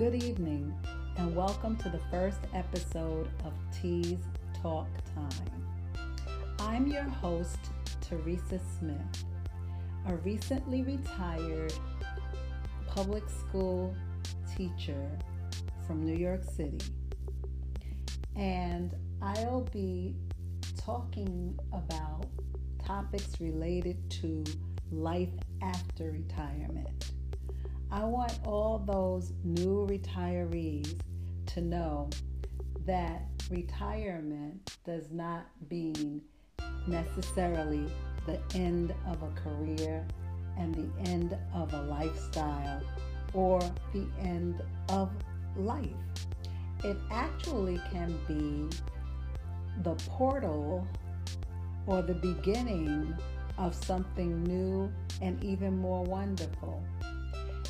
Good evening, and welcome to the first episode of Tease Talk Time. I'm your host, Teresa Smith, a recently retired public school teacher from New York City. And I'll be talking about topics related to life after retirement. I want all those new retirees to know that retirement does not mean necessarily the end of a career and the end of a lifestyle or the end of life. It actually can be the portal or the beginning of something new and even more wonderful.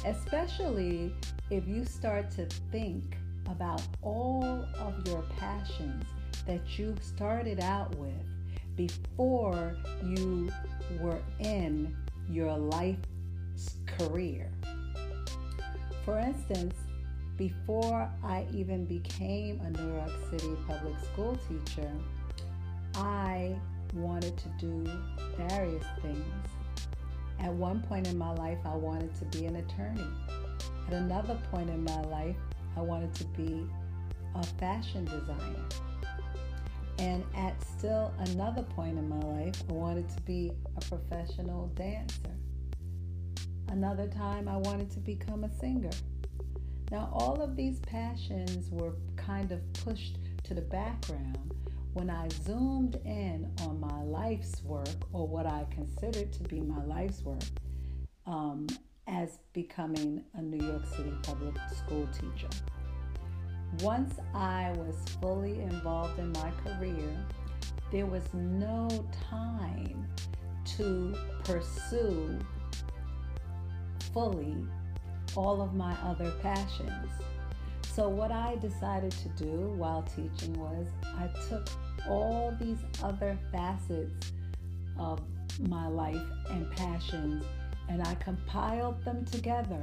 Especially if you start to think about all of your passions that you started out with before you were in your life's career. For instance, before I even became a New York City public school teacher, I wanted to do various things. At one point in my life, I wanted to be an attorney. At another point in my life, I wanted to be a fashion designer. And at still another point in my life, I wanted to be a professional dancer. Another time, I wanted to become a singer. Now, all of these passions were kind of pushed to the background when I zoomed in on my life's work, or what I considered to be my life's work, um, as becoming a New York City public school teacher. Once I was fully involved in my career, there was no time to pursue fully all of my other passions. So, what I decided to do while teaching was I took all these other facets of my life and passions and I compiled them together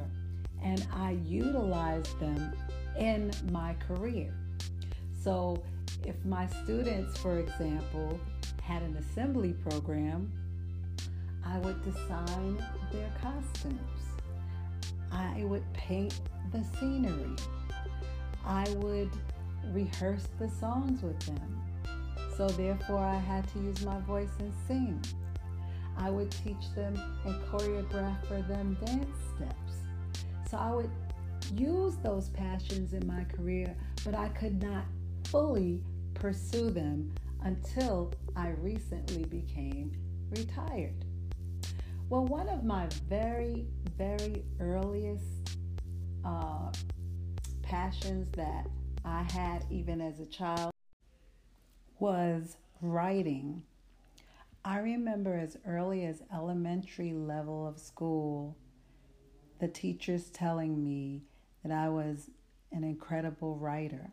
and I utilized them in my career. So, if my students, for example, had an assembly program, I would design their costumes. I would paint the scenery. I would rehearse the songs with them. So, therefore, I had to use my voice and sing. I would teach them and choreograph for them dance steps. So, I would use those passions in my career, but I could not fully pursue them until I recently became retired. Well, one of my very, very earliest uh, passions that I had even as a child was writing. I remember as early as elementary level of school, the teachers telling me that I was an incredible writer.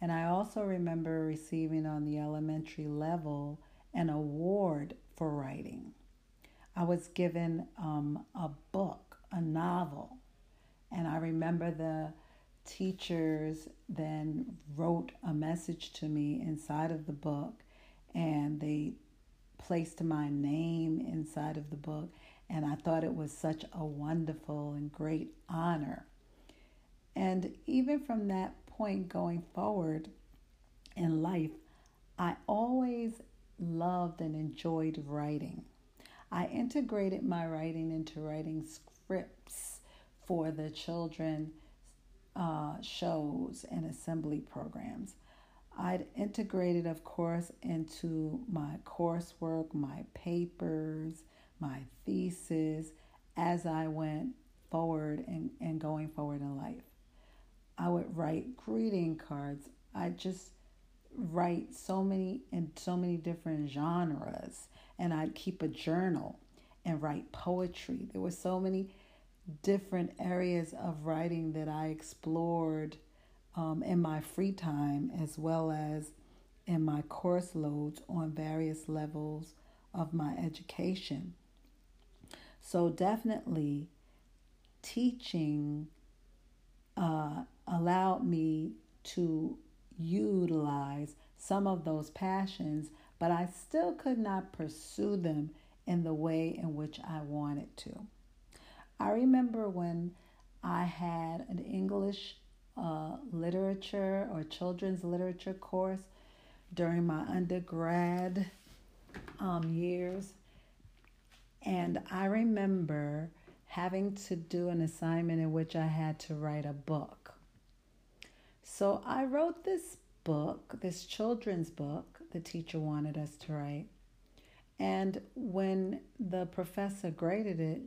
And I also remember receiving on the elementary level an award for writing. I was given um, a book, a novel, and I remember the teachers then wrote a message to me inside of the book and they placed my name inside of the book and I thought it was such a wonderful and great honor. And even from that point going forward in life, I always loved and enjoyed writing. I integrated my writing into writing scripts for the children uh, shows and assembly programs. I'd integrated, of course, into my coursework, my papers, my thesis as I went forward and, and going forward in life. I would write greeting cards. I just write so many in so many different genres and I'd keep a journal and write poetry. There were so many different areas of writing that I explored um, in my free time as well as in my course loads on various levels of my education. So, definitely teaching uh, allowed me to utilize some of those passions, but I still could not pursue them in the way in which I wanted to. I remember when I had an English uh, literature or children's literature course during my undergrad um, years. And I remember having to do an assignment in which I had to write a book. So I wrote this book, this children's book, the teacher wanted us to write. And when the professor graded it,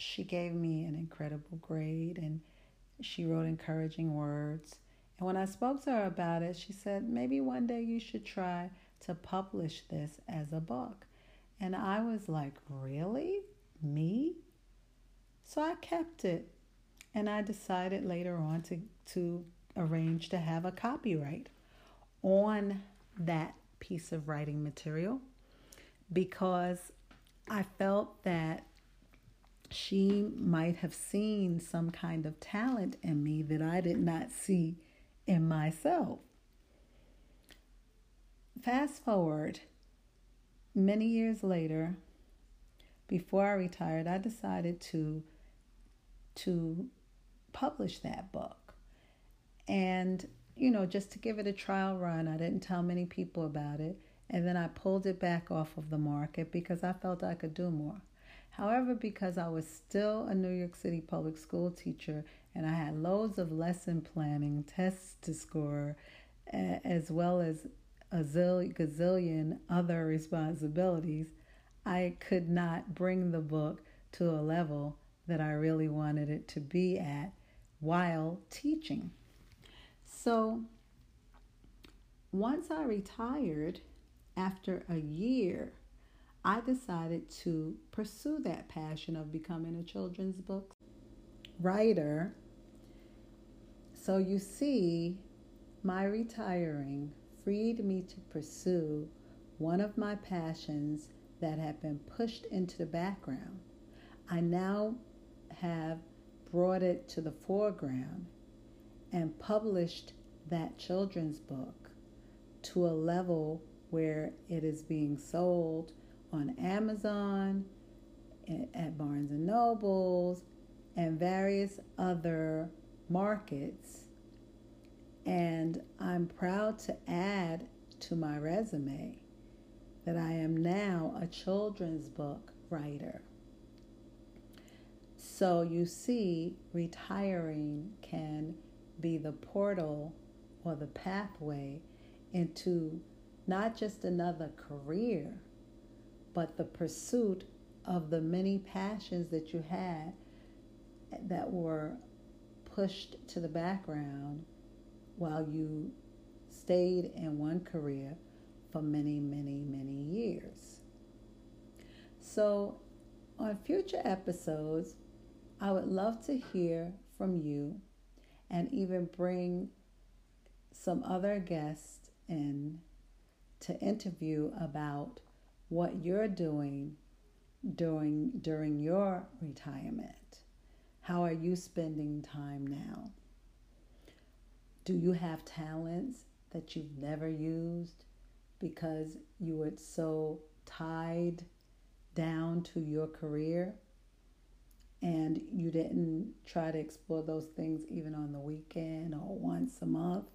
she gave me an incredible grade and she wrote encouraging words. And when I spoke to her about it, she said, maybe one day you should try to publish this as a book. And I was like, really? Me? So I kept it. And I decided later on to, to arrange to have a copyright on that piece of writing material because I felt that she might have seen some kind of talent in me that I did not see in myself. Fast forward many years later, before I retired, I decided to to publish that book. And you know, just to give it a trial run, I didn't tell many people about it, and then I pulled it back off of the market because I felt I could do more. However, because I was still a New York City public school teacher and I had loads of lesson planning, tests to score, as well as a zillion, gazillion other responsibilities, I could not bring the book to a level that I really wanted it to be at while teaching. So once I retired after a year I decided to pursue that passion of becoming a children's book writer. So you see, my retiring freed me to pursue one of my passions that had been pushed into the background. I now have brought it to the foreground and published that children's book to a level where it is being sold on Amazon, at Barnes and Nobles, and various other markets. And I'm proud to add to my resume that I am now a children's book writer. So you see, retiring can be the portal or the pathway into not just another career but the pursuit of the many passions that you had that were pushed to the background while you stayed in one career for many, many, many years. So, on future episodes, I would love to hear from you and even bring some other guests in to interview about what you're doing during during your retirement. How are you spending time now? Do you have talents that you've never used because you were so tied down to your career and you didn't try to explore those things even on the weekend or once a month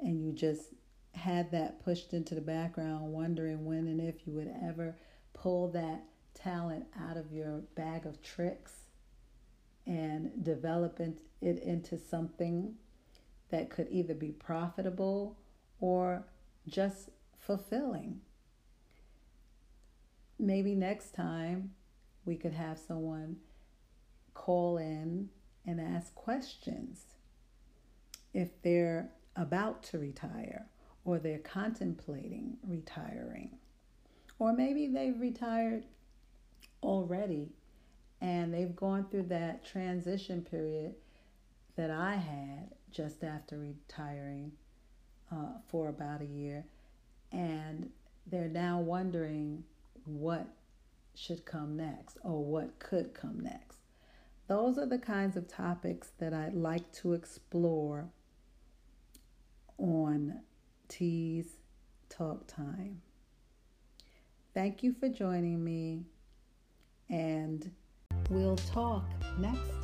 and you just had that pushed into the background, wondering when and if you would ever pull that talent out of your bag of tricks and develop it into something that could either be profitable or just fulfilling. Maybe next time we could have someone call in and ask questions if they're about to retire or they're contemplating retiring. Or maybe they've retired already and they've gone through that transition period that I had just after retiring uh, for about a year. And they're now wondering what should come next or what could come next. those are the kinds of topics that I'd like to explore on Tease Talk Time. Thank you for joining me, and we'll talk next.